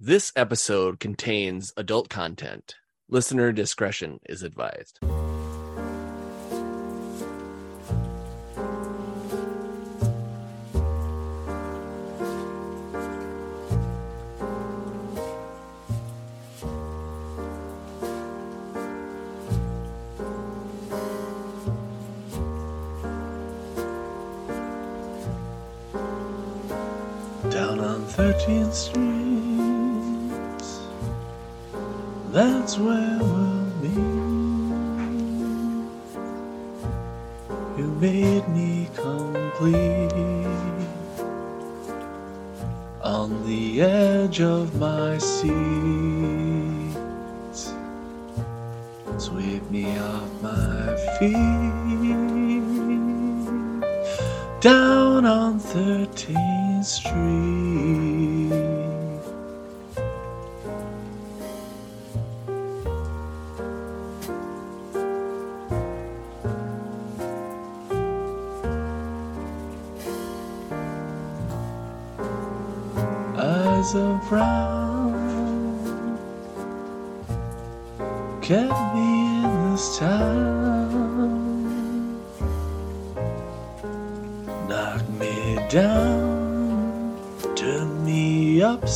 This episode contains adult content. Listener discretion is advised. Down on 13th Street, that's where we'll be. You made me complete on the edge of my seat. Sweep me off my feet down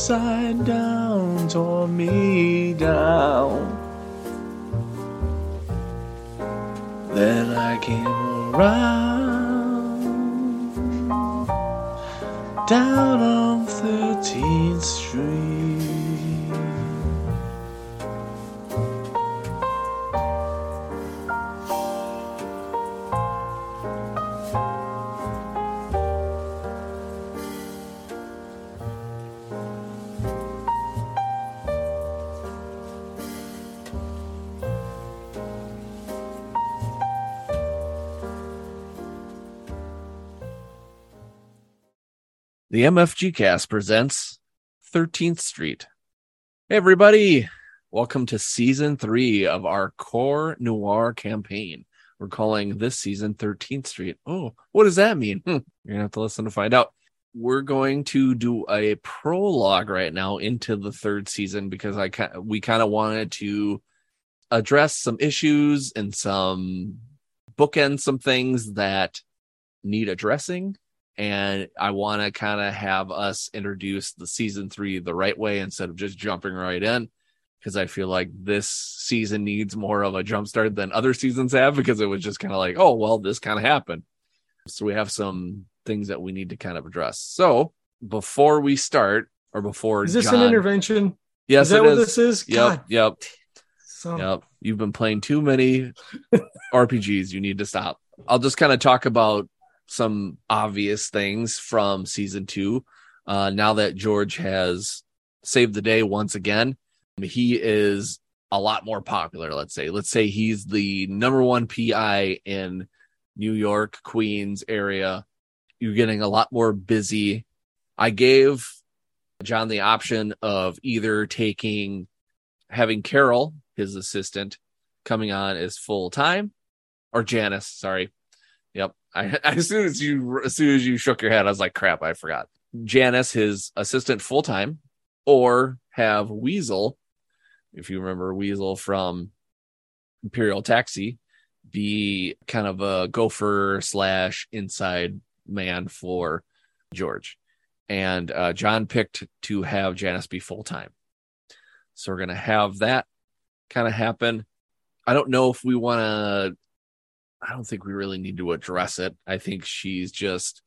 me The MFG cast presents 13th Street. Hey, everybody. Welcome to season three of our core noir campaign. We're calling this season 13th Street. Oh, what does that mean? Hmm, You're going to have to listen to find out. We're going to do a prologue right now into the third season because I we kind of wanted to address some issues and some bookend some things that need addressing and I want to kind of have us introduce the season three the right way instead of just jumping right in because I feel like this season needs more of a jump start than other seasons have because it was just kind of like, oh, well, this kind of happened. So we have some things that we need to kind of address. So before we start, or before Is this John, an intervention? Yes, is that it what this is? Yep, God, yep, so yep. You've been playing too many RPGs. You need to stop. I'll just kind of talk about some obvious things from season two. Uh, now that George has saved the day once again, he is a lot more popular. Let's say, let's say he's the number one PI in New York, Queens area. You're getting a lot more busy. I gave John the option of either taking having Carol, his assistant, coming on as full time, or Janice. Sorry, Yep. I as soon as you as soon as you shook your head, I was like, crap, I forgot. Janice, his assistant full time, or have Weasel, if you remember Weasel from Imperial Taxi, be kind of a gopher slash inside man for George. And uh, John picked to have Janice be full time. So we're gonna have that kind of happen. I don't know if we want to I don't think we really need to address it. I think she's just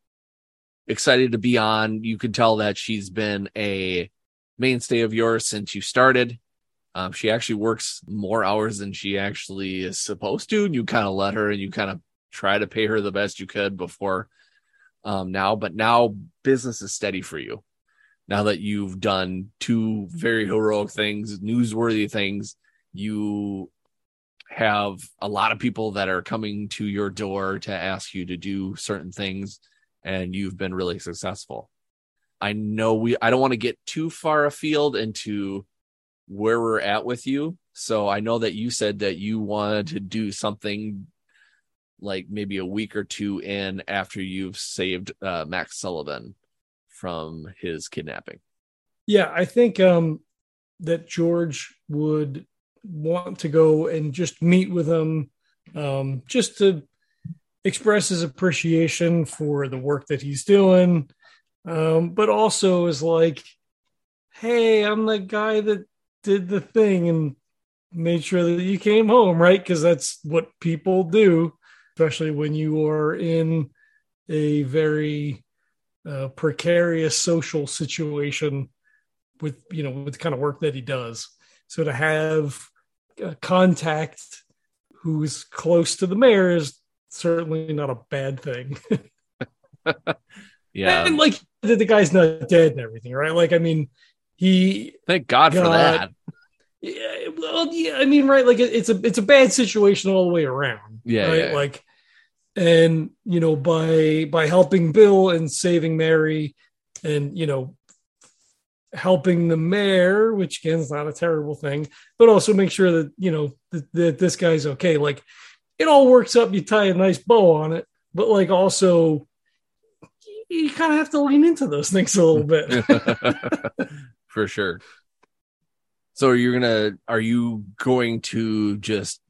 excited to be on. You can tell that she's been a mainstay of yours since you started. Um, she actually works more hours than she actually is supposed to. And you kind of let her and you kind of try to pay her the best you could before um, now. But now business is steady for you. Now that you've done two very heroic things, newsworthy things, you have a lot of people that are coming to your door to ask you to do certain things and you've been really successful. I know we i don't want to get too far afield into where we're at with you so i know that you said that you wanted to do something like maybe a week or two in after you've saved uh, max sullivan from his kidnapping. Yeah, I think um that George would want to go and just meet with him, um, just to express his appreciation for the work that he's doing, um, but also is like, hey, I'm the guy that did the thing and made sure that you came home, right? Because that's what people do, especially when you are in a very uh, precarious social situation with you know with the kind of work that he does. So to have contact who's close to the mayor is certainly not a bad thing. Yeah. and like the, the guy's not dead and everything, right? Like I mean, he Thank God for that. yeah, well, yeah, I mean, right? Like it, it's a it's a bad situation all the way around. Yeah, right? yeah. like, and you know, by by helping Bill and saving Mary, and you know, helping the mayor, which again is not a terrible thing, but also make sure that you know that, that this guy's okay. Like, it all works up. You tie a nice bow on it, but like also. You kind of have to lean into those things a little bit. for sure. So you're gonna are you going to just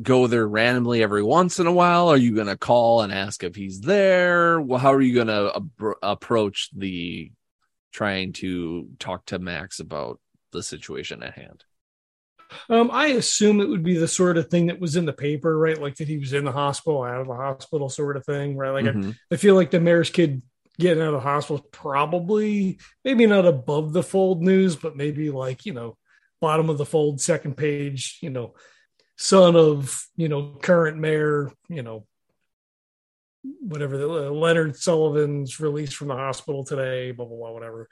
go there randomly every once in a while? Are you gonna call and ask if he's there? Well, how are you gonna abro- approach the trying to talk to Max about the situation at hand? Um, I assume it would be the sort of thing that was in the paper, right? Like that he was in the hospital, out of the hospital, sort of thing, right? Like Mhm. I, I feel like the mayor's kid getting out of the hospital is probably maybe not above the fold news, but maybe like you know bottom of the fold, second page, you know, son of you know current mayor, you know, whatever the uh, Leonard Sullivan's released from the hospital today, blah blah blah, whatever.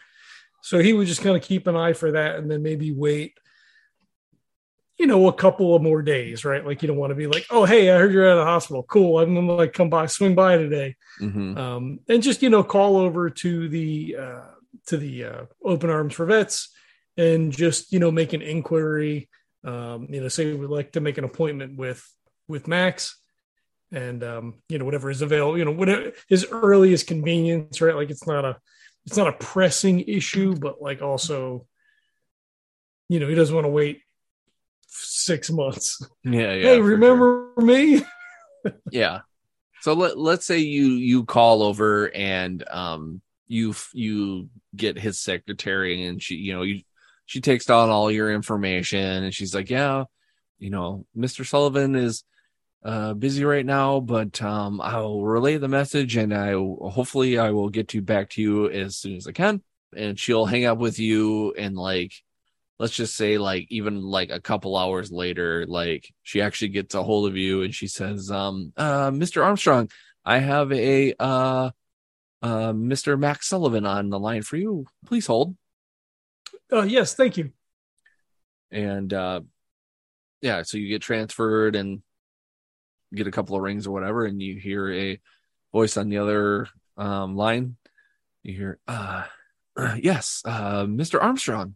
So he would just kind of keep an eye for that, and then maybe wait you know, a couple of more days, right? Like you don't want to be like, oh, hey, I heard you're out of the hospital. Cool. I'm gonna like come by, swing by today. Mhm. Um, and just, you know, call over to the uh to the uh open arms for vets and just, you know, make an inquiry. Um, you know, say we'd like to make an appointment with with Max and um, you know, whatever is available, you know, whatever his earliest convenience, right? Like it's not a it's not a pressing issue, but like also, you know, he doesn't want to wait six months. Yeah, yeah. hey, for sure. remember me? Yeah. So let let's say you you call over and um you you get his secretary and she you know you she takes down all your information and she's like yeah you know Mr. Sullivan is uh busy right now but um I'll relay the message and I hopefully I will get you back to you as soon as I can. And she'll hang up with you and like let's just say like even like a couple hours later like she actually gets a hold of you and she says um uh mr armstrong i have a uh uh mr max sullivan on the line for you. Please hold. Oh, yes, thank you. and uh yeah so you get transferred and get a couple of rings or whatever and you hear a voice on the other um line you hear uh yes uh mr armstrong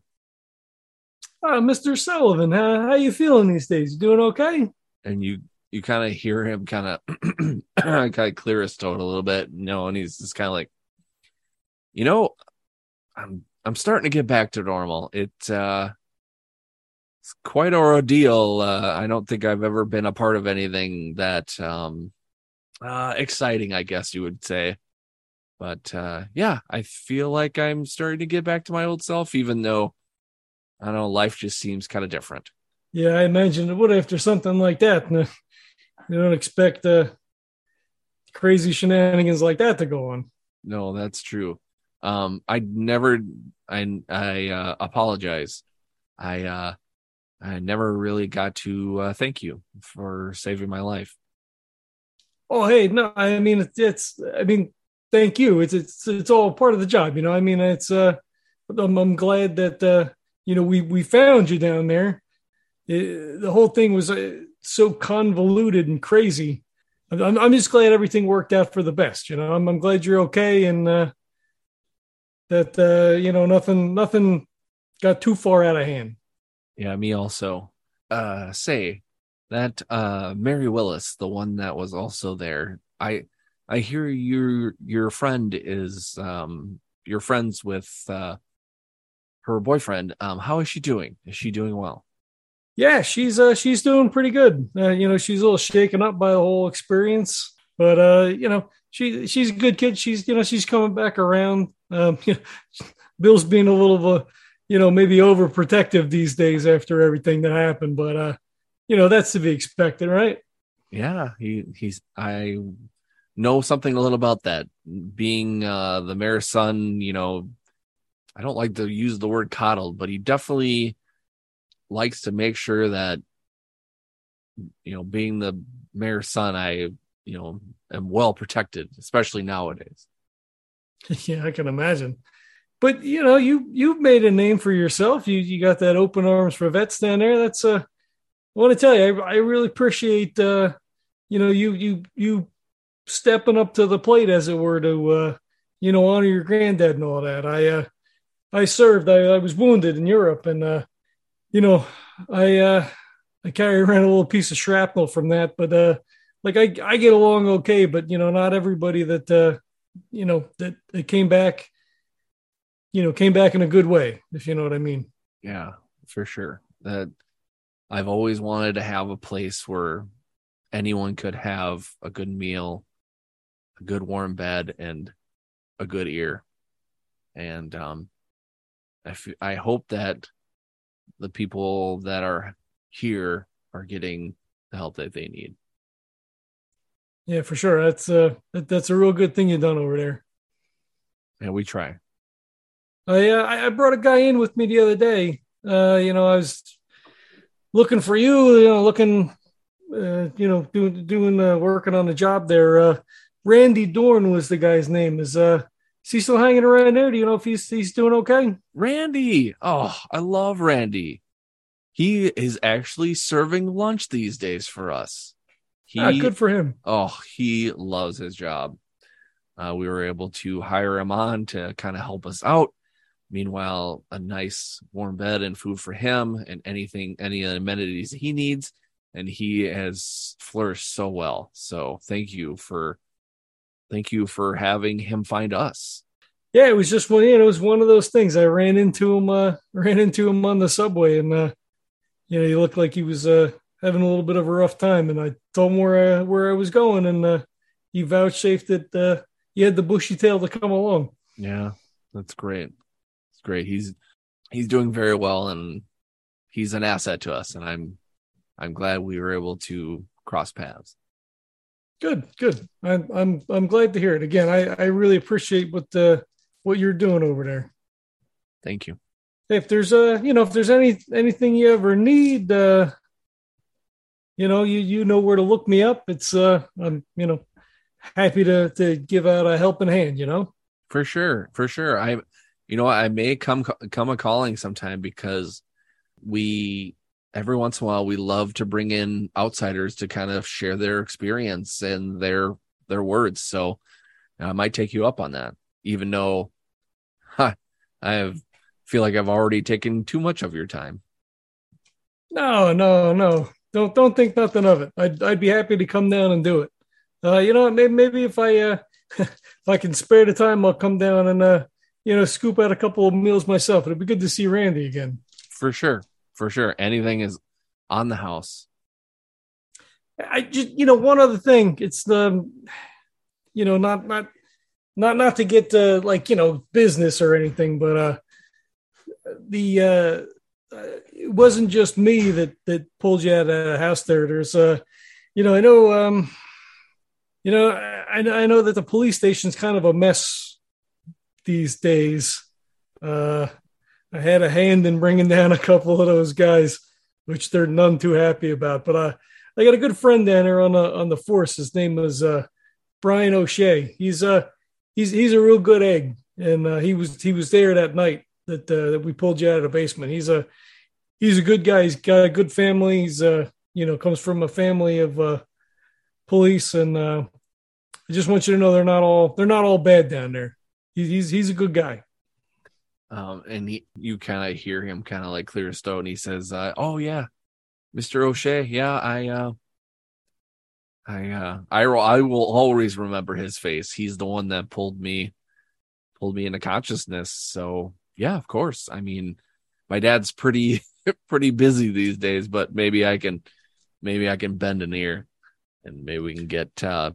Uh, Mr. Sullivan, how, how you feeling these days? You doing okay? and you you kind of hear him kind of kind of clear his tone a little bit, you know, and he's just kind of like, you know, I'm I'm starting to get back to normal. It uh it's quite an ordeal. Uh, I don't think I've ever been a part of anything that um uh exciting, I guess you would say. But uh yeah, I feel like I'm starting to get back to my old self, even though I don't know, life just seems kind of different. Yeah, I imagine it would after something like that. You don't expect uh, crazy shenanigans like that to go on. No, that's true. Um, I never, I, I uh, apologize. I, uh, I never really got to uh, thank you for saving my life. Oh, hey, no, I mean it's, it's I mean, thank you. It's it's it's all part of the job, you know. I mean, it's uh, I'm, I'm glad that uh, you know we we found you down there. It- the whole thing was uh, so convoluted and crazy. I'm, I'm just glad everything worked out for the best. You know, I'm, I'm glad you're okay and uh, that uh, you know nothing nothing got too far out of hand. Yeah, me also. Uh, say that uh, Mary Willis, the one that was also there. I, I hear your your friend is um, you're friends with uh, her boyfriend. Um, how is she doing? Is she doing well? Yeah, she's uh she's doing pretty good. Uh, you know, she's a little shaken up by the whole experience, but uh, you know, she she's a good kid. She's you know she's coming back around. Um, you know, Bill's being a little of a you know maybe overprotective these days after everything that happened, but uh, you know that's to be expected, right? Yeah, he he's I know something a little about that. Being uh the mayor's son, you know, I don't like to use the word coddled, but he definitely likes to make sure that you know, being the mayor's son, I you know am well protected, especially nowadays. yeah, I can imagine. But you know, you you've made a name for yourself. You you got that open arms for vets down there. That's uh, I want to tell you, I, I really appreciate uh, you know, you you you stepping up to the plate, as it were, to uh, you know, honor your granddad and all that. I uh, I served. I, I was wounded in Europe, and uh, you know, I uh, I carry around a little piece of shrapnel from that. But uh, like I I get along okay, but you know, not everybody that uh, you know that, that came back, you know, came back in a good way, if you know what I mean. Yeah, for sure. That I've always wanted to have a place where anyone could have a good meal, a good warm bed, and a good ear. And um, I, f- I hope that the people that are here are getting the help that they need. Yeah, for sure. That's uh that, that's a real good thing you've done over there. yeah we try. I uh, I brought a guy in with me the other day. Uh, you know, I was looking for you. You know, looking, uh, you know, doing doing uh, working on the job there. Uh, Randy Dorn was the guy's name. Is uh, is he still hanging around there? Do you know if he's he's doing okay? Randy. Oh, I love Randy. He is actually serving lunch these days for us. He, ah, good for him. Oh, he loves his job. Uh, we were able to hire him on to kind of help us out. Meanwhile, a nice warm bed and food for him and anything, any amenities he needs. And he has flourished so well. So thank you for, thank you for having him find us. Yeah, it was just one. You know, it was one of those things. I ran into him, uh, ran into him on the subway, and uh, you know, he looked like he was uh, having a little bit of a rough time. And I told him where uh, where I was going, and uh, he vouchsafed that uh, he had the bushy tail to come along. Yeah, that's great. Great. He's he's doing very well, and he's an asset to us. And I'm I'm glad we were able to cross paths. Good, good. I'm I'm I'm glad to hear it. Again, I I really appreciate what the what you're doing over there. Thank you. If there's a you know if there's any anything you ever need, uh, you know you you know where to look me up. It's uh I'm you know happy to to give out a helping hand. You know. For sure, for sure. I, you know, I may come come a calling sometime because we every once in a while we love to bring in outsiders to kind of share their experience and their their words. So I might take you up on that, even though huh, I have, feel like I've already taken too much of your time. No, no, no. Don't don't think nothing of it. I'd I'd be happy to come down and do it. Uh, you know, maybe maybe if I uh, if I can spare the time, I'll come down and uh, you know, scoop out a couple of meals myself. It'd be good to see Randy again. For sure, for sure. Anything is on the house. I just, you know, one other thing. It's the, you know, not not not not to get uh, like you know business or anything, but uh, the uh, uh, it wasn't just me that that pulled you out of the house there. There's uh, you know, I know um you know, I, I know that the police station's kind of a mess these days. Uh, I had a hand in bringing down a couple of those guys, which they're none too happy about. But uh, I got a good friend down there on the on the force. His name was uh, Brian O'Shea. He's uh he's he's a real good egg, and uh, he was he was there that night that uh, that we pulled you out of the basement. He's a he's a good guy. He's got a good family. He's uh you know comes from a family of uh police, and uh, I just want you to know they're not all they're not all bad down there. He's he's, he's a good guy. Um, and he, you kind of hear him kind of like clear as stone. He says, uh, "Oh yeah, Mister O'Shea. Yeah, I, uh, I, uh, I, I will always remember his face. He's the one that pulled me, pulled me into consciousness. So Yeah, of course. I mean, my dad's pretty pretty busy these days, but maybe I can maybe I can bend an ear and maybe we can get uh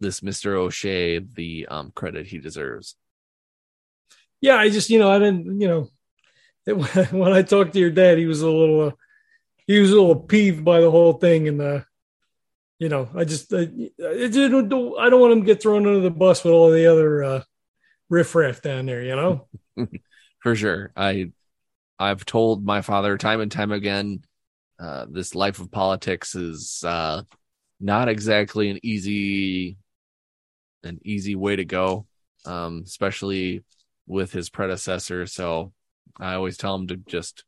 this Mr. O'Shea the um credit he deserves. Yeah, I just you know I didn't you know it, when I talked to your dad, he was a little uh, he was a little peeved by the whole thing, and uh, you know I just I, I don't I don't want him to get thrown under the bus with all the other uh, riffraff down there, you know. For sure, I I've told my father time and time again, uh, this life of politics is uh, not exactly an easy an easy way to go, um, especially with his predecessor. So I always tell him to just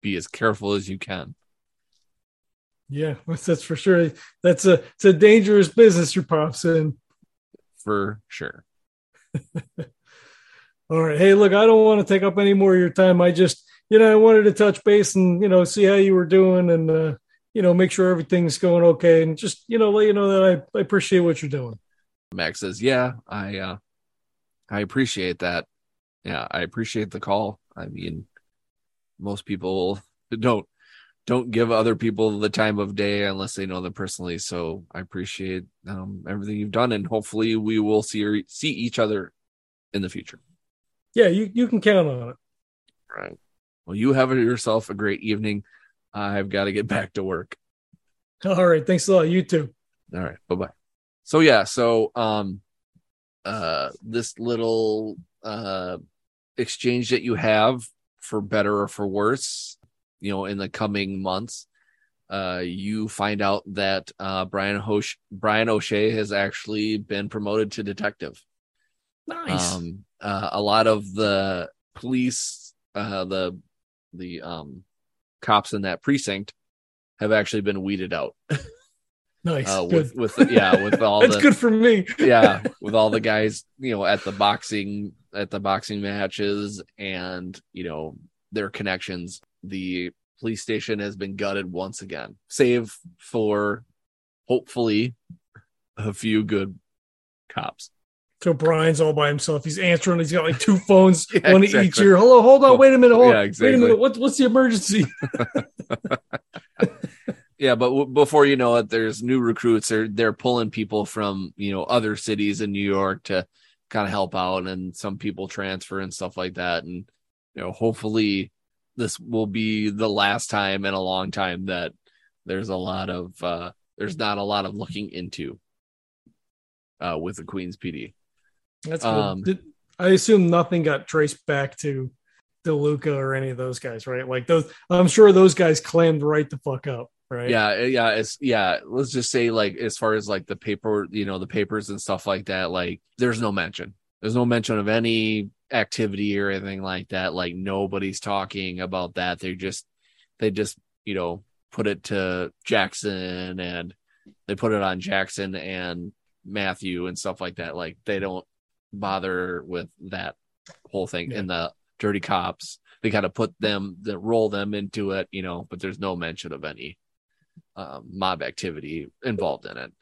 be as careful as you can. Yeah, that's for sure. That's a it's a dangerous business your pops in. For sure. All right. Hey, look, I don't want to take up any more of your time. I just, you know, I wanted to touch base and, you know, see how you were doing and, uh, you know, make sure everything's going okay and just, you know, let you know that I, I appreciate what you're doing. Max says, yeah, I, uh, I appreciate that. Yeah, I appreciate the call. I mean, most people don't don't give other people the time of day unless they know them personally. So I appreciate um, everything you've done, and hopefully we will see see each other in the future. Yeah, you you can count on it. Right. Well, you have yourself a great evening. I've got to get back to work. All right. Thanks a lot. You too. All right. Bye bye. So yeah. So um, uh, this little uh exchange that you have for better or for worse, you know, in the coming months, uh, you find out that uh, Brian Hosh- Brian O'Shea has actually been promoted to detective. Nice. Um, uh, a lot of the police, uh, the the um, cops in that precinct have actually been weeded out. nice. Uh, with with yeah, with all That's the good for me. yeah, with all the guys, you know, at the boxing at the boxing matches and you know their connections. The police station has been gutted once again, save for hopefully a few good cops. So Brian's all by himself. He's answering. He's got like two phones, Yeah, one exactly. each ear. Hello, hold on, wait a minute, hold Yeah, on. exactly. Wait a minute. What, what's the emergency? Yeah, but w- before you know it, there's new recruits. They're they're pulling people from you know other cities in New York to kind of help out, and some people transfer and stuff like that. And you know, hopefully, this will be the last time in a long time that there's a lot of uh there's not a lot of looking into uh with the Queens PD. That's good. Um, Did, I assume nothing got traced back to DeLuca or any of those guys, right? Like those, I'm sure those guys clammed right the fuck up, right? Yeah, eh, yeah, it's yeah. Let's just say like as far as like the paper, you know, the papers and stuff like that. Like, there's no mention. There's no mention of any activity or anything like that. Like nobody's talking about that. They just they just you know put it to Jackson and they put it on Jackson and Matthew and stuff like that. Like they don't bother with that whole thing. Yeah. And the dirty cops, they kind of put them, the roll them into it, you know, but there's no mention of any um, mob activity involved in it.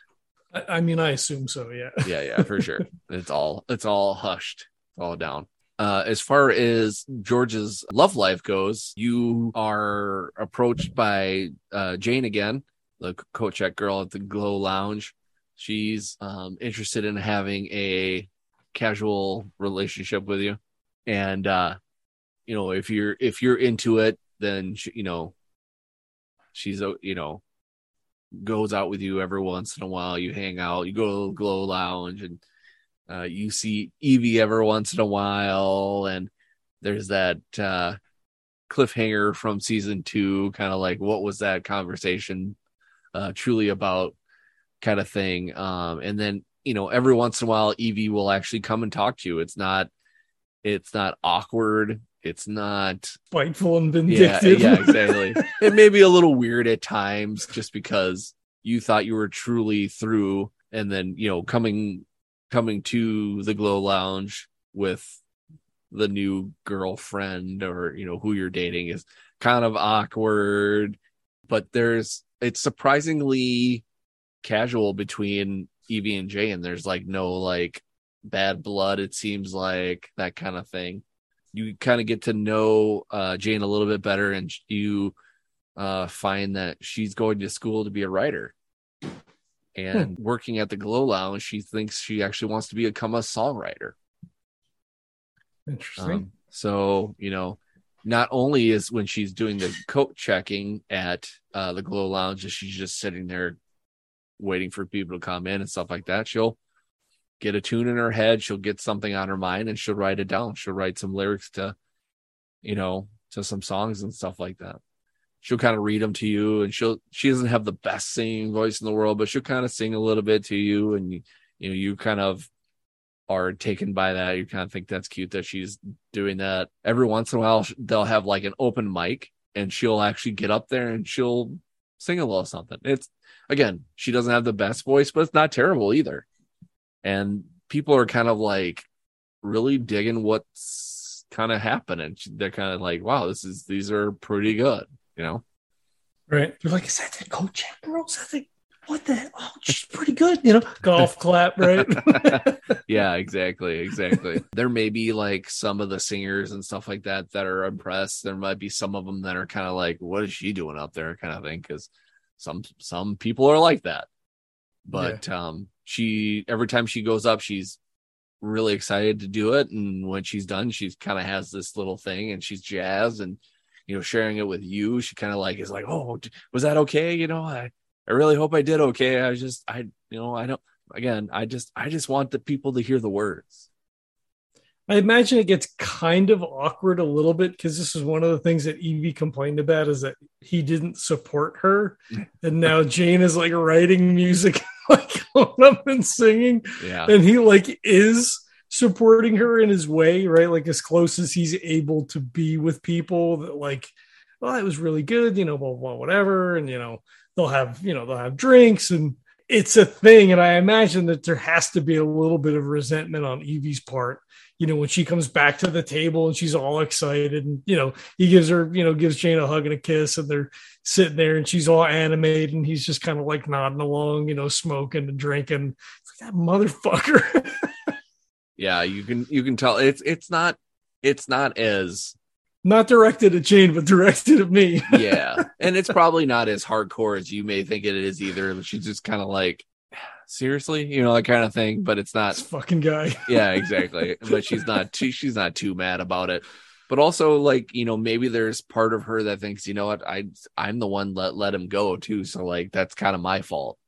I, I mean, I assume so. Yeah. Yeah, yeah, for sure. It's all it's all hushed, it's all down. Uh, as far as George's love life goes, you are approached by uh, Jane again, the coat check girl at the Glow Lounge. She's um, interested in having a casual relationship with you, and uh, you know if you're if you're into it, then she, you know she's a you know goes out with you every once in a while. You hang out, you go to Glow Lounge, and uh, you see Evie every once in a while. And there's that uh, cliffhanger from season two, kind of like what was that conversation uh, truly about, kind of thing. Um, and then you know every once in a while, Evie will actually come and talk to you. It's not, it's not awkward. It's not Spiteful and yeah, vindictive. yeah, exactly. it may be a little weird at times just because you thought you were truly through and then, you know, coming coming to the glow lounge with the new girlfriend or, you know, who you're dating is kind of awkward, but there's it's surprisingly casual between Evie and Jane. There's like no like bad blood, it seems like that kind of thing. You kind of get to know uh, Jane a little bit better, and you uh, find that she's going to school to be a writer. And working at the Glow Lounge, she thinks she actually wants to become a songwriter. Interesting. Um, so, you know, not only is when she's doing the coat checking at uh, the Glow Lounge, she's just sitting there waiting for people to come in and stuff like that. She'll get a tune in her head, she'll get something on her mind, and she'll write it down. She'll write some lyrics to, you know, to some songs and stuff like that. She'll kind of read them to you, and she'll she doesn't have the best singing voice in the world, but she'll kind of sing a little bit to you, and you you know you kind of are taken by that. You kind of think that's cute that she's doing that. Every once in a while, they'll have like an open mic, and she'll actually get up there and she'll sing a little something. It's again, she doesn't have the best voice, but it's not terrible either. And people are kind of like really digging what's kind of happening. They're kind of like, wow, this is these are pretty good, you know. Right. You're like, is that the coach Ambrose? I think what the oh, she's pretty good, you know. Golf clap, right? yeah, exactly, exactly. there may be like some of the singers and stuff like that that are impressed. There might be some of them that are kind of like, what is she doing up there, kind of thing. Because some some people are like that. But yeah. um, she every time she goes up, she's really excited to do it, and when she's done, she's kind of has this little thing, and she's jazzed and you know sharing it with you. She kind of like is like, oh, was that okay? You know, I I really hope I did okay. I just I you know I don't again I just I just want the people to hear the words. I imagine it gets kind of awkward a little bit because this is one of the things that Evie complained about is that he didn't support her, and now Jane is like writing music, like going up and singing, yeah, and he like is supporting her in his way, right? Like as close as he's able to be with people that like, well, it was really good, you know, blah, blah, whatever. And, you know, they'll have, you know, they'll have drinks and it's a thing. And I imagine that there has to be a little bit of resentment on Evie's part, you know, when she comes back to the table and she's all excited and, you know, he gives her, you know, gives Jane a hug and a kiss and they're sitting there and she's all animated and he's just kind of like nodding along, you know, smoking and drinking. It's like that motherfucker. yeah, you can, you can tell it's, it's not, it's not as not directed at Jane, but directed at me. yeah. And it's probably not as hardcore as you may think it is either. She's just kind of like, seriously, you know, that kind of thing. But it's not this fucking guy. yeah, exactly. But she's not too she's not too mad about it. But also, like, you know, maybe there's part of her that thinks, you know what, I I'm the one let let him go too. So like that's kind of my fault.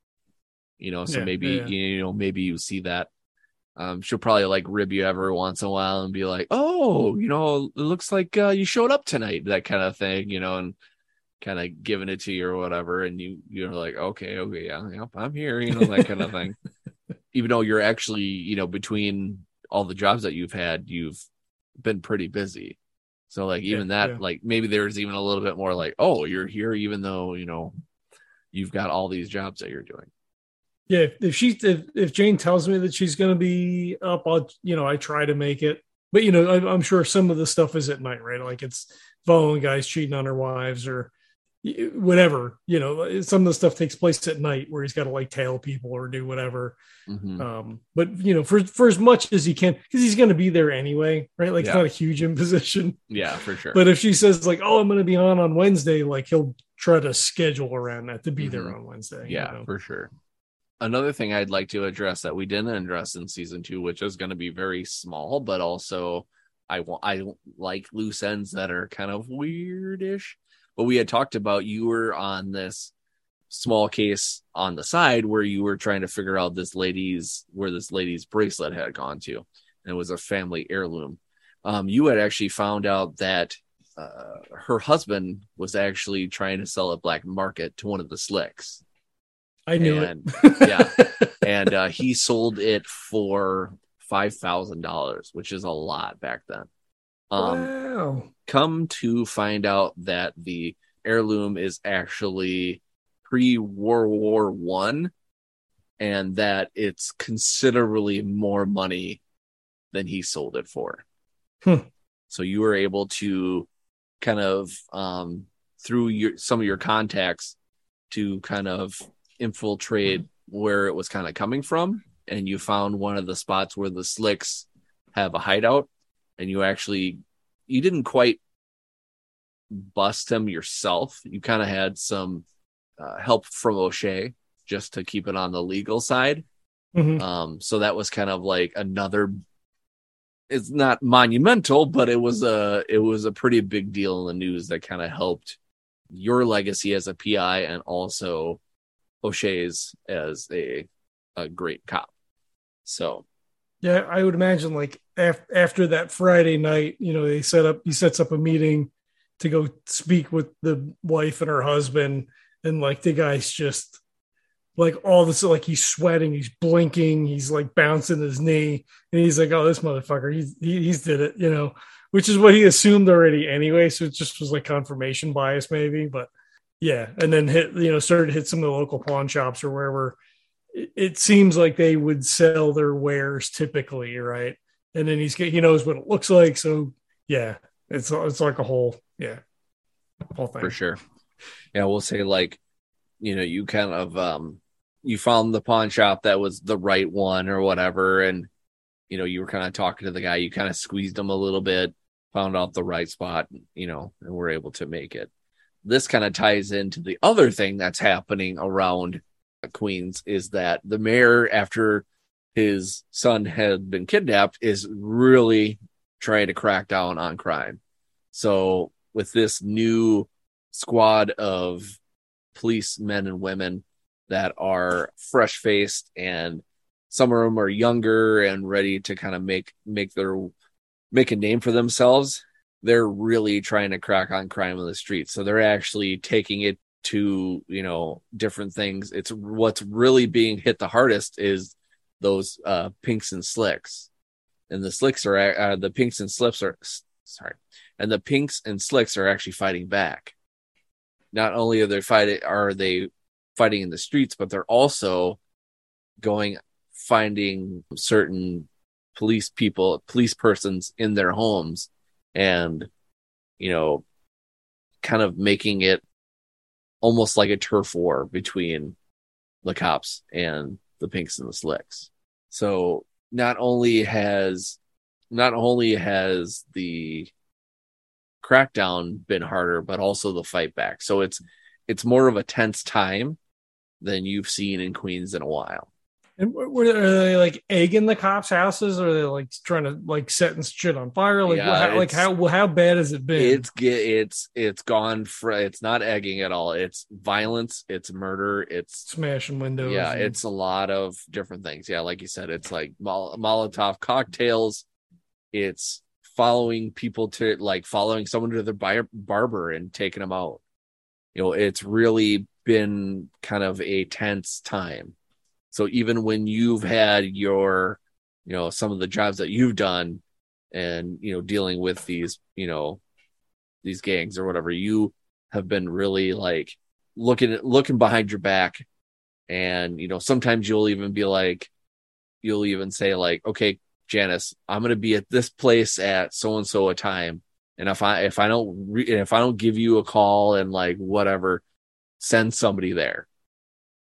You know, so yeah, maybe yeah. you know, maybe you see that um, she'll probably like rib you every once in a while and be like, "Oh, you know, it looks like uh, you showed up tonight," that kind of thing, you know, and kind of giving it to you or whatever, and you you're like, "Okay, okay, yeah, yep, I'm here," you know, that kind of thing. Even though you're actually, you know, between all the jobs that you've had, you've been pretty busy. So like even yeah, that, yeah. like maybe there's even a little bit more like, "Oh, you're here," even though you know you've got all these jobs that you're doing. Yeah, if she if, if Jane tells me that she's going to be up, I'll you know I try to make it. But you know I, am sure some of the stuff is at night, right? Like it's following guys cheating on their wives or whatever. You know, some of the stuff takes place at night where he's got to like tail people or do whatever. Mm-hmm. Um, but you know, for for as much as he can, because he's going to be there anyway, right? Like yeah. it's not a huge imposition. Yeah, for sure. But if she says like, "Oh, I'm going to be on on Wednesday," like he'll try to schedule around that to be mm-hmm. there on Wednesday. Yeah, you know? for sure another thing I'd like to address that we didn't address in season two, which is going to be very small, but also I want I like loose ends that are kind of weirdish. But we had talked about you were on this small case on the side where you were trying to figure out this lady's where this lady's bracelet had gone to, and it was a family heirloom. Um, you had actually found out that uh, her husband was actually trying to sell a black market to one of the slicks I knew and, it. yeah. And uh, he sold it for $5,000, which is a lot back then. Um, wow. Come to find out that the heirloom is actually pre World War One, and that it's considerably more money than he sold it for. Hmm. So you were able to kind of um, through your some of your contacts to kind of infiltrate where it was kind of coming from and you found one of the spots where the slicks have a hideout and you actually you didn't quite bust him yourself. You kind of had some uh, help from O'Shea just to keep it on the legal side. Mhm. Um, so that was kind of like another. It's not monumental, but it was a it was a pretty big deal in the news that kind of helped your legacy as a PI and also O'Shea's as a a great cop. So Yeah, I would imagine like af- after that Friday night, you know, they set up he sets up a meeting to go speak with the wife and her husband, and like the guy's just like all this like he's sweating, he's blinking, he's like bouncing his knee, and he's like, "Oh, this motherfucker, he's he, he's did it," you know, which is what he assumed already anyway. So it just was like confirmation bias, maybe, but yeah, and then hit you know started to hit some of the local pawn shops or wherever it- seems like they would sell their wares typically, right? And then he's he knows what it looks like, so yeah, it's it's like a whole yeah whole thing for sure. Yeah, we'll say like, you know, you kind of um you found the pawn shop that was the right one or whatever, and you know, you were kind of talking to the guy, you kind of squeezed him a little bit, found out the right spot, you know, and were able to make it. This kind of ties into the other thing that's happening around Queens is that the mayor, after his son had been kidnapped, is really trying to crack down on crime. So with this new squad of police men and women that are fresh faced and some of them are younger and ready to kind of make make their make a name for themselves they're really trying to crack on crime in the streets so they're actually taking it to you know different things. It's what's really being hit the hardest is those uh pinks and slicks. And the slicks are uh, the pinks and slips are sorry. And the pinks and slicks are actually fighting back. Not only are they fighting are they fighting in the streets but they're also going finding certain police people police persons in their homes and you know kind of making it almost like a turf war between the cops and the pinks and the slicks. So not only has not only has the crackdown been harder but also the fight back. So it's it's more of a tense time than you've seen in queens in a while And were they like egging the cops' houses, or are they like trying to like setting shit on fire? Like, Yeah, how, like how how bad has it been? it's get it's it's gone for it's not egging at all it's violence it's murder it's smashing windows. yeah and- it's a lot of different things yeah like you said it's like Mol- molotov cocktails it's following people to like following someone to their bar- barber and taking them out you know it's really been kind of a tense time so even when you've had your you know some of the jobs that you've done and you know dealing with these you know these gangs or whatever you have been really like looking at looking behind your back. And you know sometimes you'll even be like you'll even say like okay janice i'm going to be at this place at so and so a time. And if i if i don't re- if i don't give you a call and like whatever send somebody there.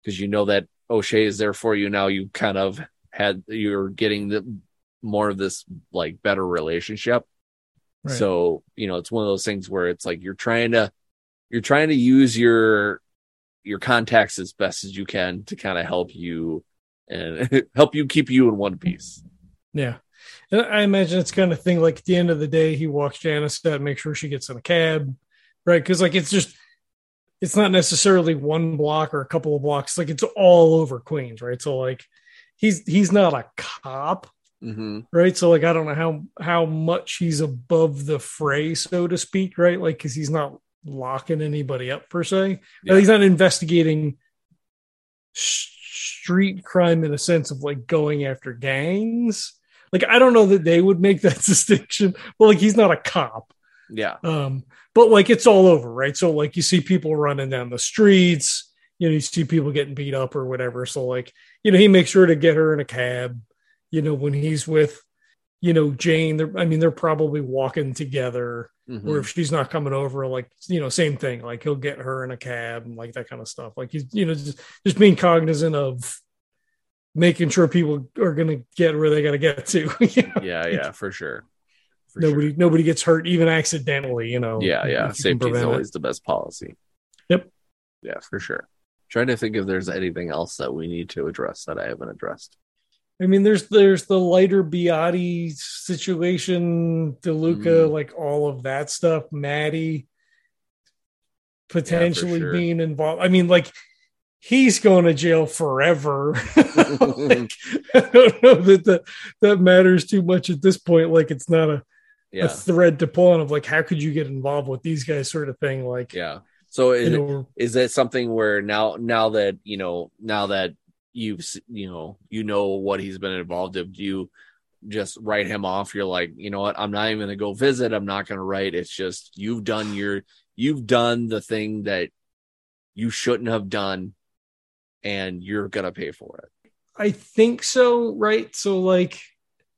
Because you know that o'shea is there for you now you kind of had you're getting the more of this like better relationship Right. so you know it's one of those things where it's like you're trying to you're trying to use your your contacts as best as you can to kind of help you and help you keep you in one piece. Yeah. And I imagine it's kind of thing like at the end of the day, he walks Janice out, make sure she gets in a cab, right? Because like it's just it's not necessarily one block or a couple of blocks, like it's all over Queens, right? So like he's he's not a cop, Mm-hmm. right? So like I don't know how how much he's above the fray, so to speak, right? Like because he's not locking anybody up per se. Yeah. He's not investigating street crime in a sense of like going after gangs. Like I don't know that they would make that distinction, but like he's not a cop. Yeah. Um, but like it's all over, right? So like you see people running down the streets, you know, you see people getting beat up or whatever. So like, you know, he makes sure to get her in a cab, you know, when he's with, you know, Jane. They're, I mean, they're probably walking together, Mhm. or if she's not coming over, like, you know, same thing. Like he'll get her in a cab and like that kind of stuff. Like he's, you know, just just being cognizant of making sure people are gonna get where they gotta get to. you know? yeah, yeah, for sure. Nobody sure. nobody gets hurt even accidentally. You know. Yeah, yeah. Safety is prevent it. always the best policy. Yep. Yeah, for sure. Trying to think if there's anything else that we need to address that I haven't addressed. I mean, there's there's the lighter Biotti situation, DeLuca, Mhm. like all of that stuff. Maddie potentially sure. being involved. I mean, like he's going to jail forever. like, I don't know that the, that matters too much at this point. Like it's not a, a Yeah, thread to pull on of like how could you get involved with these guys, sort of thing. Like yeah. So is you it, know, is that something where now now that you know now that you've you know you know what he's been involved in, do you just write him off? You're like, you know what? I'm not even gonna go visit. I'm not gonna write. It's just you've done your you've done the thing that you shouldn't have done, and you're gonna pay for it. I think so, right? So like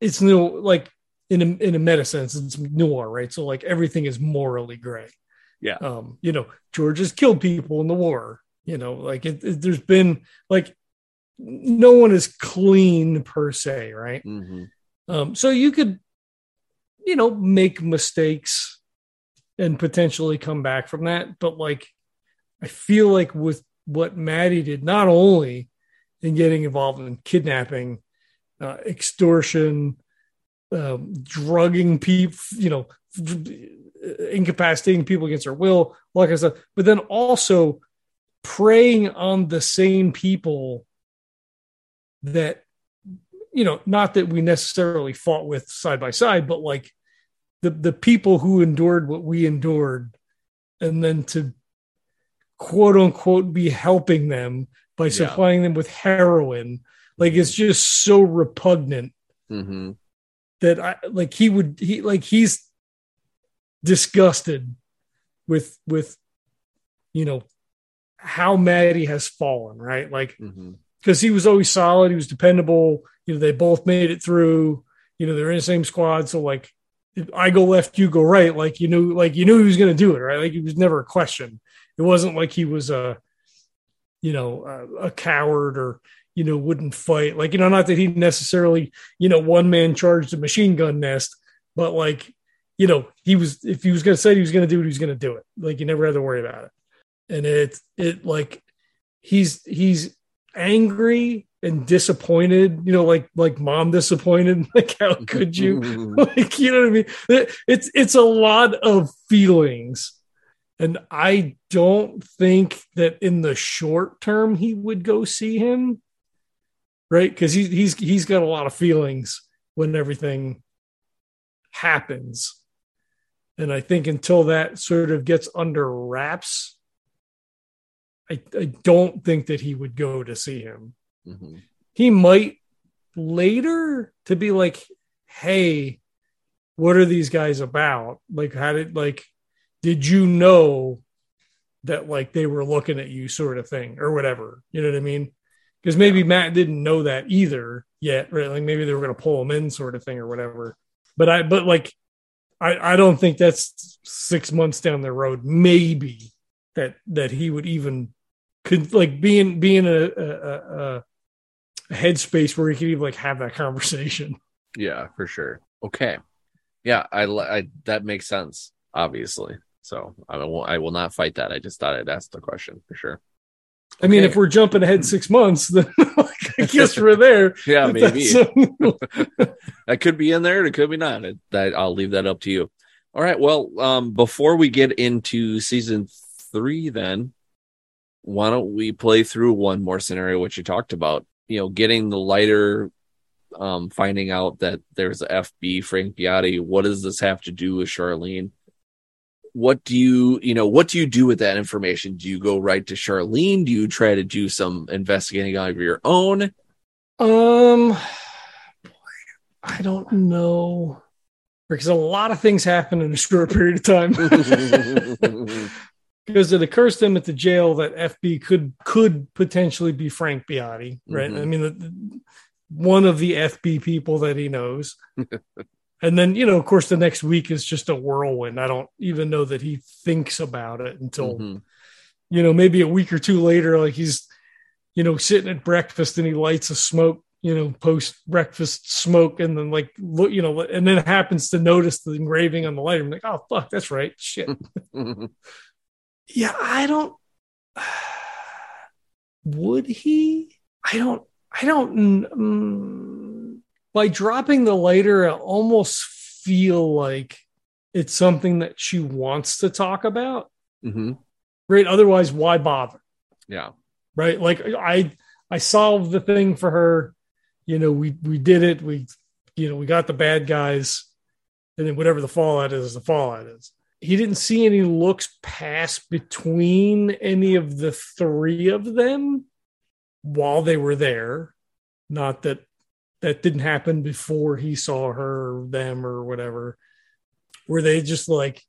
it's no like in a in a meta sense, it's noir, right? So like everything is morally gray. Yeah. Um, you know, George has killed people in the war. You know, like it, it- there's been like no one is clean per se, right? Mm-hmm. Um, so you could, you know, make mistakes and potentially come back from that. But like, I feel like with what Maddie did, not only in getting involved in kidnapping, uh, extortion, um, drugging people, you know, incapacitating people against their will, like I said, but then also preying on the same people that you know, not that we necessarily fought with side by side, but like the the people who endured what we endured, and then to quote unquote be helping them by Yeah. supplying them with heroin, like it's just so repugnant Mm-hmm. That I like he would he like he's disgusted with with you know how Maddie has fallen, right? Like Mm-hmm. because he was always solid. He was dependable. You know, they both made it through. You know, they're in the same squad. So like, if I go left, you go right. Like you knew, like you knew he was going to do it, right? Like it was never a question. It wasn't like he was a, you know, a, a coward or you know wouldn't fight. Like you know, not that he necessarily you know one man charged a machine gun nest, but like you know he was if he was going to say he was going to do it, he was going to do it. Like you never had to worry about it. And it it like he's he's angry and disappointed, you know, like like mom disappointed. Like, how could you? like, you know what I mean? It- It's it's a lot of feelings. And I don't think that in the short term he would go see him. Right? Because he, he's he's got a lot of feelings when everything happens. And I think until that sort of gets under wraps, I, I don't think that he would go to see him. Mm-hmm. He might later to be like, hey, what are these guys about? Like, how did, like, did you know that, like, they were looking at you, sort of thing, or whatever? You know what I mean? Because maybe Matt didn't know that either yet, right? Like, maybe they were going to pull him in, sort of thing, or whatever. But I, but like, I, I don't think that's six months down the road. Maybe that that he would even could like being being a, a, a, a headspace where he could even like have that conversation. Yeah, for sure. Okay. Yeah, I, I that makes sense. Obviously, so I will. I will not fight that. I just thought I'd ask the question for sure. I mean, Okay. if we're jumping ahead six months, then like, I guess we're there. Yeah, maybe that's- that could be in there. It could be not. It, that I'll leave that up to you. All right. Well, um, before we get into season three, then why don't we play through one more scenario, which you talked about? You know, getting the lighter, um, finding out that there's a FB Frank Beati. What does this have to do with Charlene? What do you, you know, what do you do with that information? Do you go right to Charlene? Do you try to do some investigating on your own? um, I don't know because a lot of things happen in a short period of time. because it occurs to him at the jail that FB could could potentially be Frank Beati, right? Mhm. I mean, the, the- one of the FB people that he knows. and then, you know, of course, the next week is just a whirlwind. I don't even know that he thinks about it until, Mhm. you know, maybe a week or two later, like he's, you know, sitting at breakfast and he lights a smoke you know, post breakfast smoke, and then like look, you know, and then happens to notice the engraving on the lighter. I'm like, oh fuck, that's right, shit. yeah, I don't. Would he? I don't. I don't. mm, by dropping the lighter, I almost feel like it's something that she wants to talk about. hmm Right? Otherwise, why bother? Yeah. right like i i solved the thing for her you know we we did it we you know we got the bad guys and then whatever the fallout is the fallout is he didn't see any looks pass between any of the three of them while they were there not that that didn't happen before he saw her or them or whatever where they just like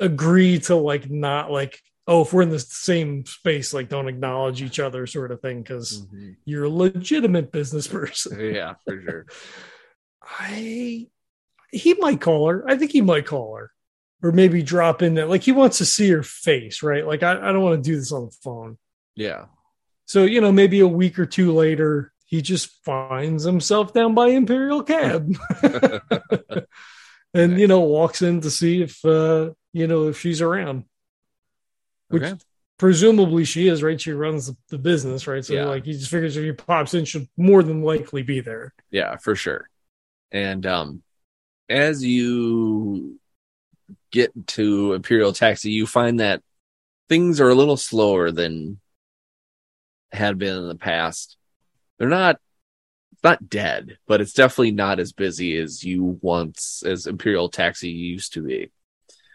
agree to like not like oh if we're in the same space like don't acknowledge each other sort of thing because Mhm. you're a legitimate business person Yeah, for sure. i he might call her i think he might call her or maybe drop in that like he wants to see her face right like i, I don't want to do this on the phone Yeah. so you know maybe a week or two later he just finds himself down by imperial cab and you know walks in to see if uh you know if she's around which Okay. presumably she is right she runs the, business right so Yeah. like he just figures if he pops in she'll more than likely be there Yeah, for sure. And um as you get to Imperial Taxi, you find that things are a little slower than had been in the past. They're not not dead, but it's definitely not as busy as you once as Imperial Taxi used to be.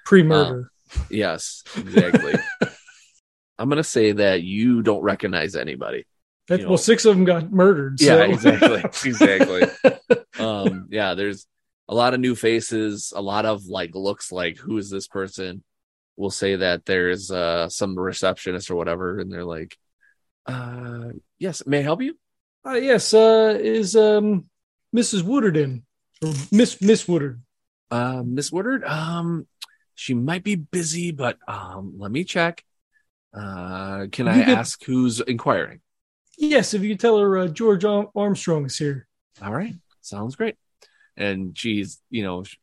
pre-murder Yes, exactly. I'm gonna say that you don't recognize anybody. That- you know- well six of them got murdered Yeah, exactly. Exactly. um yeah there's a lot of new faces a lot of like looks like who is this person we'll say that there's uh some receptionist or whatever and they're like uh yes may i help you uh, yes uh is um mrs woodard in or miss miss woodard. Uh miss woodard um she might be busy but um let me check. Uh can You i could- ask who's inquiring? Yes if you could tell her uh, george armstrong is here. All right. Sounds great. And she's you know sh-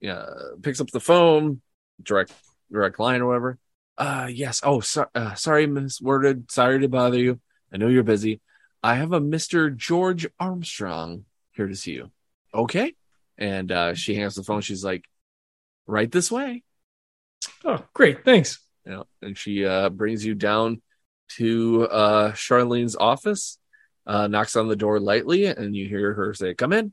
yeah picks up the phone direct direct line or whatever. Uh yes. Oh so, uh, sorry miss Woodard sorry to bother you. I know you're busy i have a mr george armstrong here to see you. Okay. And uh she hangs the phone. She's like right this way. Oh great. Thanks. You know and she uh brings you down to uh charlene's office uh knocks on the door lightly and you hear her say come in.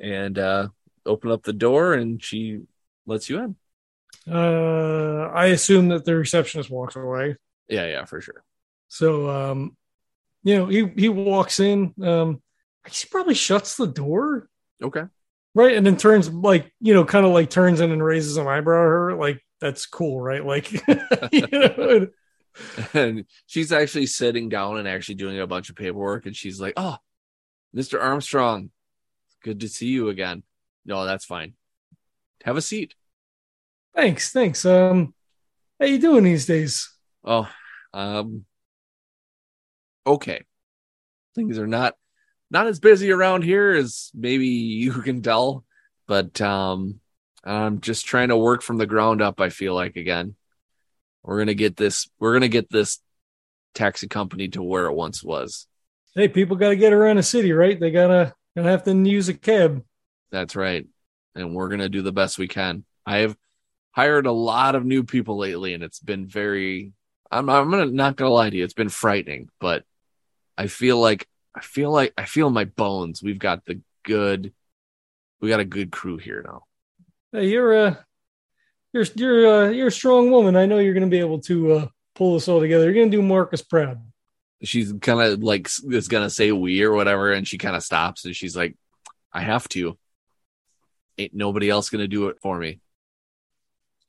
And uh open up the door and she lets you in. Uh i assume that the receptionist walks away. Yeah yeah for sure. So um, you know, he he walks in. Um, he probably shuts the door, okay right? And then turns like, you know, kind of like turns in and raises an eyebrow at her. Like, that's cool, right? Like you know, and she's actually sitting down and actually doing a bunch of paperwork and she's like oh mr armstrong good to see you again no that's fine have a seat thanks, thanks. Um, how you doing these days? Oh, um, okay. Things are not not as busy around here as maybe you can tell, but um, I'm just trying to work from the ground up. I feel like again, we're gonna get this. We're gonna get this taxi company to where it once was. Hey, people got to get around the city, right? They gotta gonna have to use a cab. That's right, and we're gonna do the best we can. I have hired a lot of new people lately, and it's been very. I'm I'm gonna not gonna lie to you, it's been frightening, but I feel like I feel like I feel my bones. We've got the good. We got a good crew here now. Hey, you're a you're you're uh, you're a strong woman. I know you're gonna be able to uh, pull this all together. You're gonna do Marcus proud. She's kind of like is gonna say we or whatever, and she kind of stops and she's like, "I have to. Ain't nobody else gonna do it for me."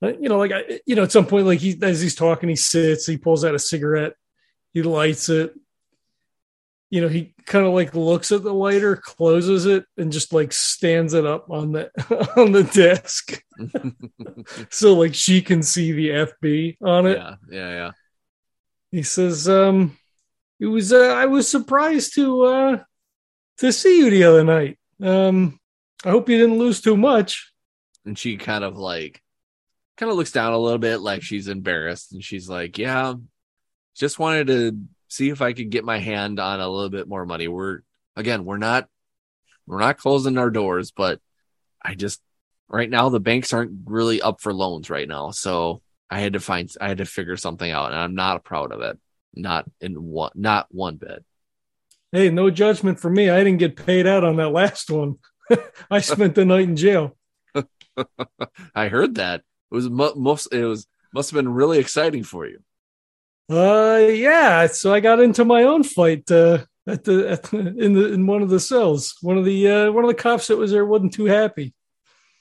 Uh, you know, like I, you know, at some point, like he as he's talking, he sits, he pulls out a cigarette, he lights it. You know, he kind of like looks at the lighter, closes it, and just like stands it up on the on the desk, so like she can see the FB on it. yeah, yeah, yeah. He says, "Um, it was uh, I was surprised to uh to see you the other night. Um, I hope you didn't lose too much. And she kind of like, kind of looks down a little bit like she's embarrassed. And she's like, yeah, just wanted to see if I could get my hand on a little bit more money. We're, again, we're not, we're not closing our doors, but I just, right now, the banks aren't really up for loans right now. So I had to find, I had to figure something out and I'm not proud of it. Not in one, not one bit. Hey, no judgment for me. I didn't get paid out on that last one. I spent the night in jail. I heard that it was mo- most, it was, must have been really exciting for you. Uh, yeah. So I got into my own fight uh, at the, at in the in one of the cells. One of the uh, one of the cops that was there wasn't too happy.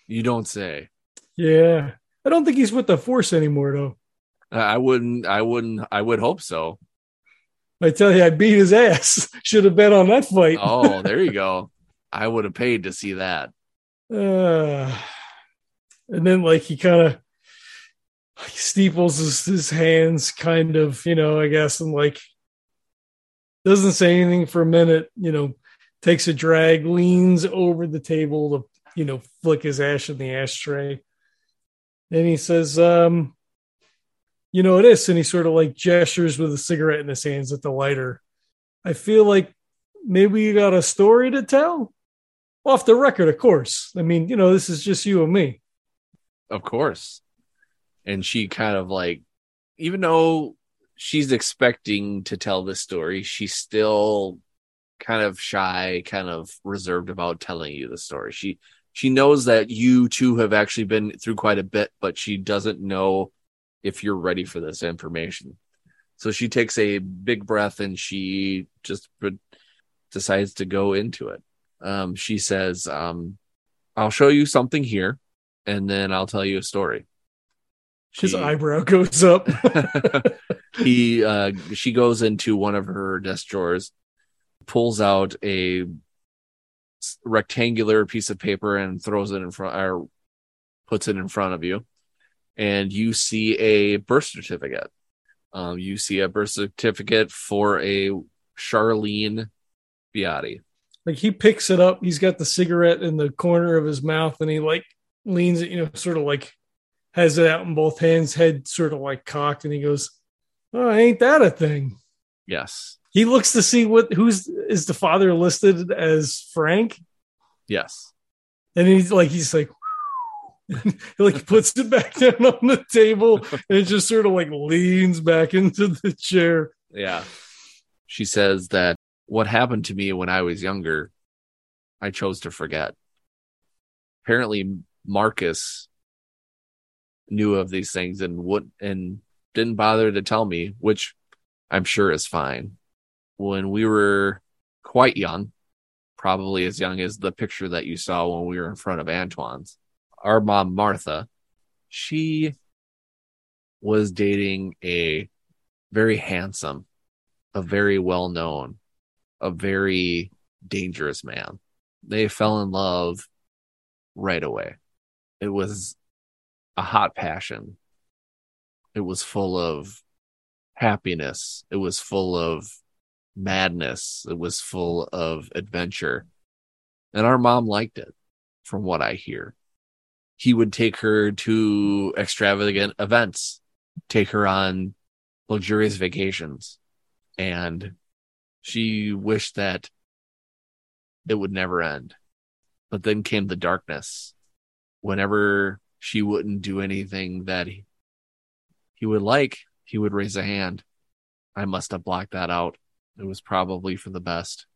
You don't say. Yeah, I don't think he's with the force anymore though. I wouldn't, I wouldn't, I would hope so. I tell you, I beat his ass. Should have bet on that fight. Oh, there you go. I would have paid to see that. Uh, and then like he kind of steeples his, his hands, kind of, you know, I guess, and like doesn't say anything for a minute, you know, takes a drag, leans over the table to, you know, flick his ash in the ashtray. And he says, um, you know, it is. And he sort of like gestures with a cigarette in his hands at the lighter. I feel like maybe you got a story to tell off the record, of course. I mean, you know, this is just you and me. Of course. And she kind of like, even though she's expecting to tell this story, she's still kind of shy, kind of reserved about telling you the story. She she knows that you two have actually been through quite a bit, but she doesn't know if you're ready for this information. So she takes a big breath and she just decides to go into it. Um, she says, um, I'll show you something here and then I'll tell you a story. His she, eyebrow goes up. he, uh, she goes into one of her desk drawers, pulls out a rectangular piece of paper and throws it in front or puts it in front of you and you see a birth certificate. Um, you see a birth certificate for a Charlene Beati. Like he picks it up, he's got the cigarette in the corner of his mouth, and he like leans it, you know, sort of like has it out in both hands, head sort of like cocked, and he goes, "Oh, ain't that a thing?" Yes. He looks to see what who's is the father listed as Frank. Yes. And he's like, he's like, like puts it back down on the table and just sort of like leans back into the chair. Yeah. She says that what happened to me when I was younger, I chose to forget. Apparently, Marcus knew of these things and would and didn't bother to tell me, which I'm sure is fine. When we were quite young, probably as young as the picture that you saw when we were in front of Antoine's, our mom Martha, she was dating a very handsome, a very well known, a very dangerous man. They fell in love right away. It was a hot passion. It was full of happiness. It was full of madness. It was full of adventure. And our mom liked it, from what I hear he would take her to extravagant events, take her on luxurious vacations. And she wished that it would never end. But then came the darkness. Whenever she wouldn't do anything that he, he would like, he would raise a hand. I must have blocked that out. It was probably for the best.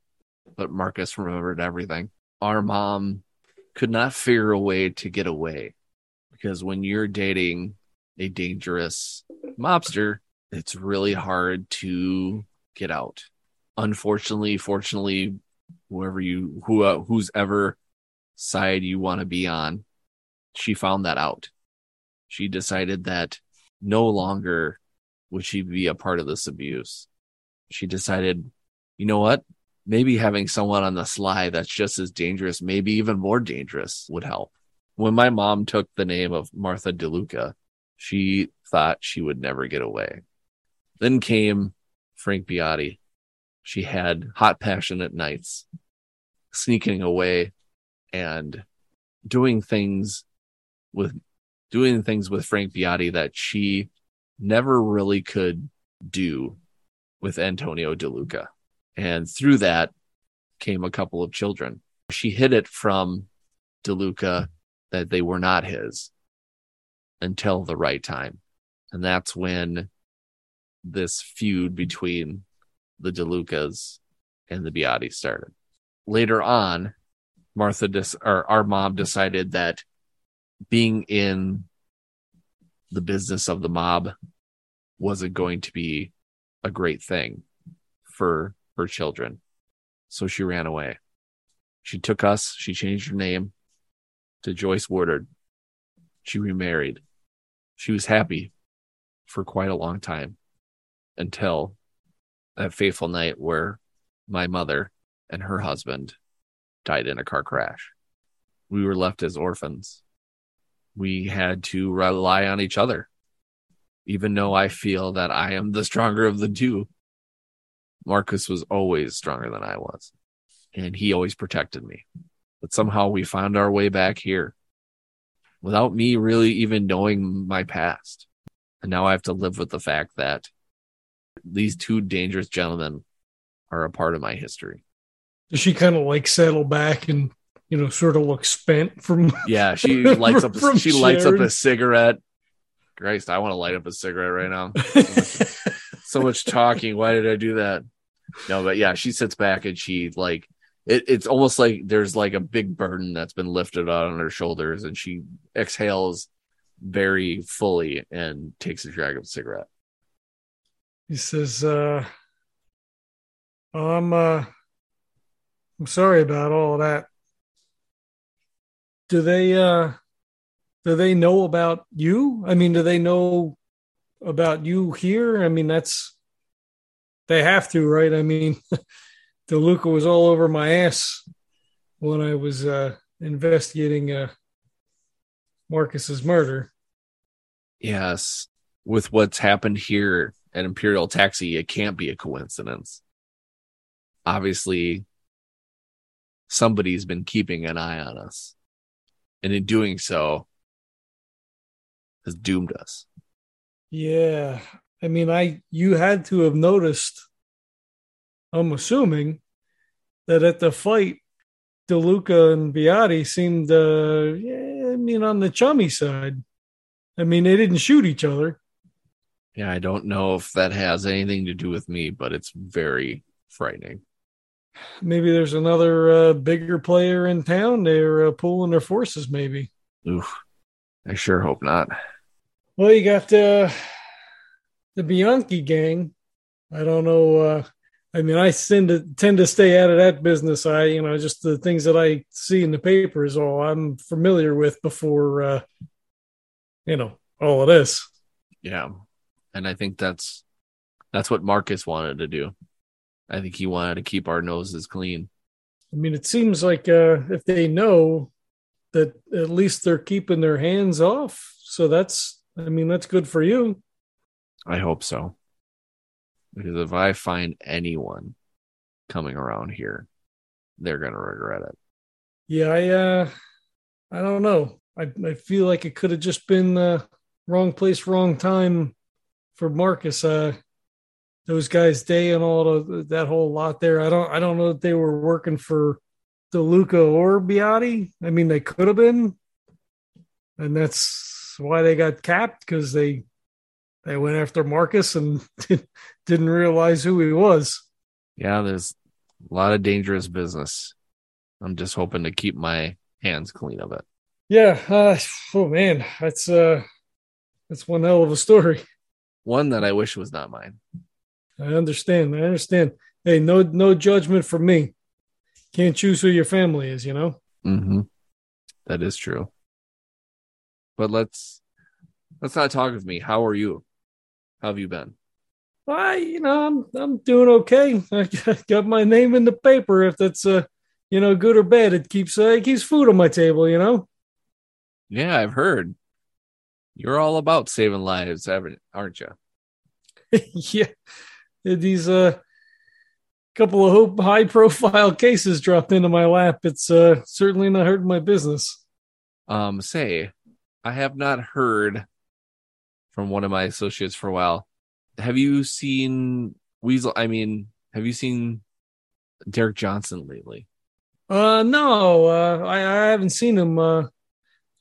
But Marcus remembered everything. Our mom could not figure a way to get away because when you're dating a dangerous mobster, it's really hard to get out. Unfortunately, fortunately, whoever you who uh, whose ever side you want to be on, she found that out. She decided that no longer would she be a part of this abuse. She decided, you know what? maybe having someone on the sly that's just as dangerous, maybe even more dangerous, would help. When my mom took the name of Martha DeLuca, she thought she would never get away. Then came Frank Beati. She had hot, passionate nights. sneaking away and doing things with doing things with Frank Beati that she never really could do with Antonio DeLuca. And through that came a couple of children. She hid it from DeLuca that they were not his until the right time. And that's when this feud between the DeLucas and the Beati started. Later on, Martha dis- or our mom decided that being in the business of the mob wasn't going to be a great thing for her children. So she ran away. She took us, she changed her name to Joyce Woodard. She remarried. She was happy for quite a long time until that fateful night where my mother and her husband died in a car crash. We were left as orphans. We had to rely on each other. Even though I feel that I am the stronger of the two, Marcus was always stronger than I was. And he always protected me. But somehow we found our way back here without me really even knowing my past. And now I have to live with the fact that these two dangerous gentlemen are a part of my history. Does she kind of like settle back and you know sort of look spent from? Yeah, she lights up. From she lights up a cigarette. Christ, I want to light up a cigarette right now. so much talking. Why did I do that? No, but yeah, she sits back and she like it, it's almost like there's like a big burden that's been lifted out on her shoulders, and she exhales very fully and takes a drag of a cigarette. he says, uh, "I'm uh, I'm sorry about all that. Do they uh, do they know about you? I mean, do they know about you here? I mean, that's they have to, right? I mean, DeLuca was all over my ass when I was uh, investigating uh, Marcus's murder. Yes, with what's happened here at Imperial Taxi, it can't be a coincidence. Obviously, somebody's been keeping an eye on us, and in doing so, has doomed us. Yeah. I mean, I you had to have noticed, I'm assuming, that at the fight, DeLuca and Beati seemed uh yeah, I mean on the chummy side. I mean, they didn't shoot each other. Yeah, I don't know if that has anything to do with me, but it's very frightening. Maybe there's another uh, bigger player in town. They're uh, pooling their forces, maybe. Oof. I sure hope not. Well, you got uh, the Bianchi gang. I don't know. Uh, I mean, I tend to tend to stay out of that business. I, you know, just the things that I see in the paper is all I'm familiar with before, uh, you know, all of this. Yeah. And I think that's that's what Marcus wanted to do. I think he wanted to keep our noses clean. I mean, it seems like uh, if they know that at least they're keeping their hands off, so that's. I mean, that's good for you. I hope so. Because if I find anyone coming around here, they're gonna regret it. Yeah, I uh I don't know. I I feel like it could have just been the wrong place, wrong time for Marcus. Uh those guys Day and all of that whole lot there. I don't I don't know that they were working for DeLuca or Beati. I mean they could have been. And that's why they got capped because they they went after Marcus and didn't realize who he was. Yeah, there's a lot of dangerous business. I'm just hoping to keep my hands clean of it. Yeah, uh, oh man, that's uh that's one hell of a story. One that I wish was not mine. I understand. I understand. Hey, no no judgment from me. Can't choose who your family is, you know? Mm-hmm. That is true. But let's let's not talk of me. How are you? How have you been? I you know, I'm I'm doing okay. I got my name in the paper if that's uh you know good or bad. It keeps uh, it keeps food on my table, you know? Yeah, I've heard. You're all about saving lives, haven't- aren't you? yeah. These uh couple of high profile cases dropped into my lap. It's uh, certainly not hurting my business. Um, say, I have not heard from one of my associates for a while. Have you seen Weasel? I mean, have you seen Derek Johnson lately? Uh, no, uh, I, I haven't seen him. Uh,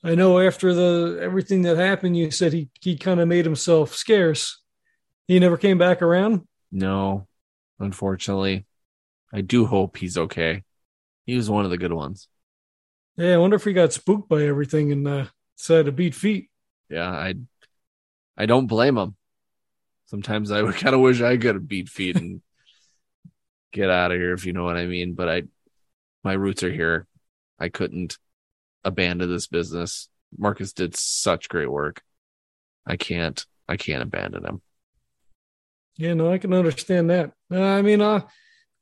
I know after the everything that happened, you said he he kind of made himself scarce. He never came back around. No, unfortunately. I do hope he's okay. He was one of the good ones. Yeah, I wonder if he got spooked by everything and uh, decided to beat feet. Yeah, I I don't blame him. Sometimes I would kind of wish I could beat feet and get out of here, if you know what I mean. But I, my roots are here. I couldn't abandon this business. Marcus did such great work. I can't. I can't abandon him. Yeah, no, I can understand that. Uh, I mean, uh,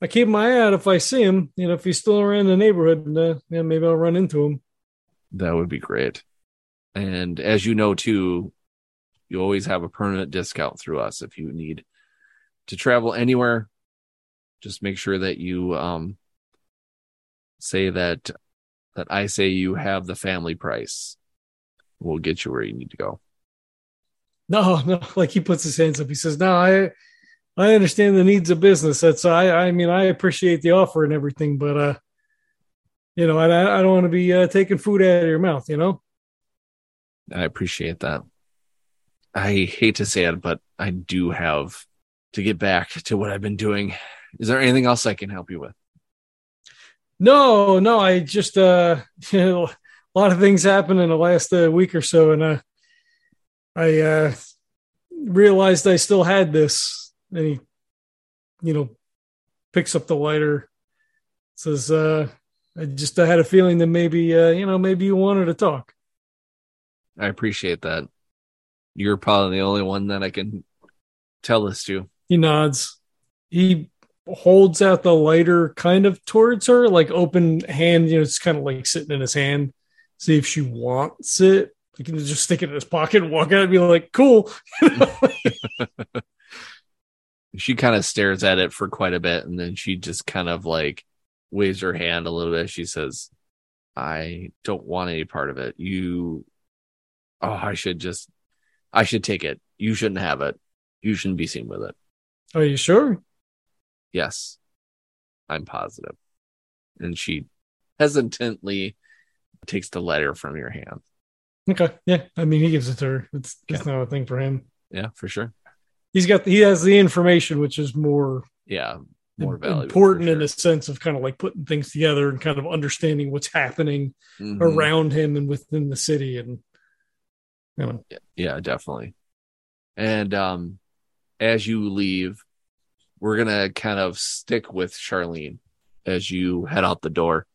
I keep my eye out if I see him. You know, if he's still around the neighborhood, uh, yeah, maybe I'll run into him. That would be great. And as you know, too, you always have a permanent discount through us if you need to travel anywhere. Just make sure that you um, say that that I say you have the family price. We'll get you where you need to go. No, no, like he puts his hands up. He says, "No, I, I understand the needs of business. That's I, I mean, I appreciate the offer and everything, but uh, you know, I, I don't want to be uh, taking food out of your mouth. You know." I appreciate that. I hate to say it, but I do have to get back to what I've been doing. Is there anything else I can help you with? No, no, I just uh, you know, a lot of things happened in the last uh, week or so, and uh, I uh, realized I still had this. And he, you know, picks up the lighter, says, uh, "I just I had a feeling that maybe uh, you know maybe you wanted to talk." I appreciate that. You're probably the only one that I can tell this to. He nods. He holds out the lighter kind of towards her, like open hand. You know, it's kind of like sitting in his hand. See if she wants it. He can just stick it in his pocket and walk out and be like, "Cool." She kind of stares at it for quite a bit and then she just kind of like waves her hand a little bit. She says, I don't want any part of it. You, oh, I should just, I should take it. You shouldn't have it. You shouldn't be seen with it. Are you sure? Yes, I'm positive. And she hesitantly takes the letter from your hand. Okay. Yeah. I mean, he gives it to her. It's it's not a thing for him. Yeah, for sure. He's got he has the information, which is more Yeah, more valuable. important for in the sense of kind of like putting things together and kind of understanding what's happening Mhm. around him and within the city and you know Yeah, definitely. And um as you leave, we're gonna kind of stick with Charlene as you head out the door.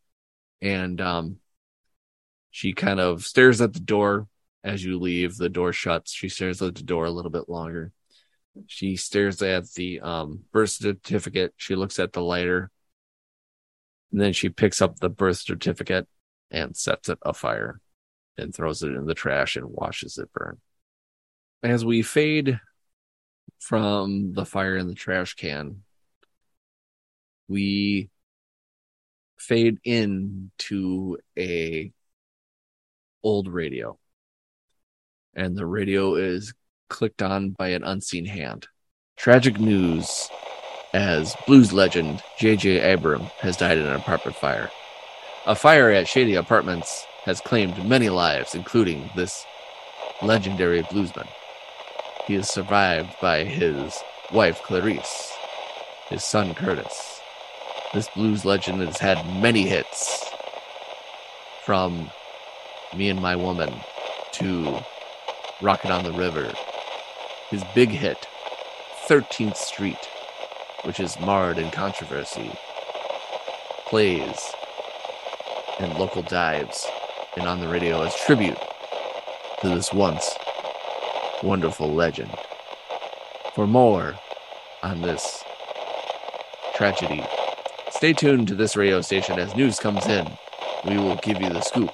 And um she kind of stares at the door as you leave. The door shuts. She stares at the door a little bit longer. She stares at the um birth certificate. She looks at the lighter. And then she picks up the birth certificate and sets it afire and throws it in the trash and watches it burn. As we fade from the fire in the trash can, we fade into a old radio. And the radio is clicked on by an unseen hand. Tragic news as blues legend J.J. Abram has died in an apartment fire. A fire at Shady Apartments has claimed many lives, including this legendary bluesman. He is survived by his wife Clarice, his son Curtis. This blues legend has had many hits from Me and My Woman to Rocket on the River. His big hit, 13th Street, which is marred in controversy, plays in local dives and on the radio as tribute to this once wonderful legend. For more on this tragedy, stay tuned to this radio station as news comes in. We will give you the scoop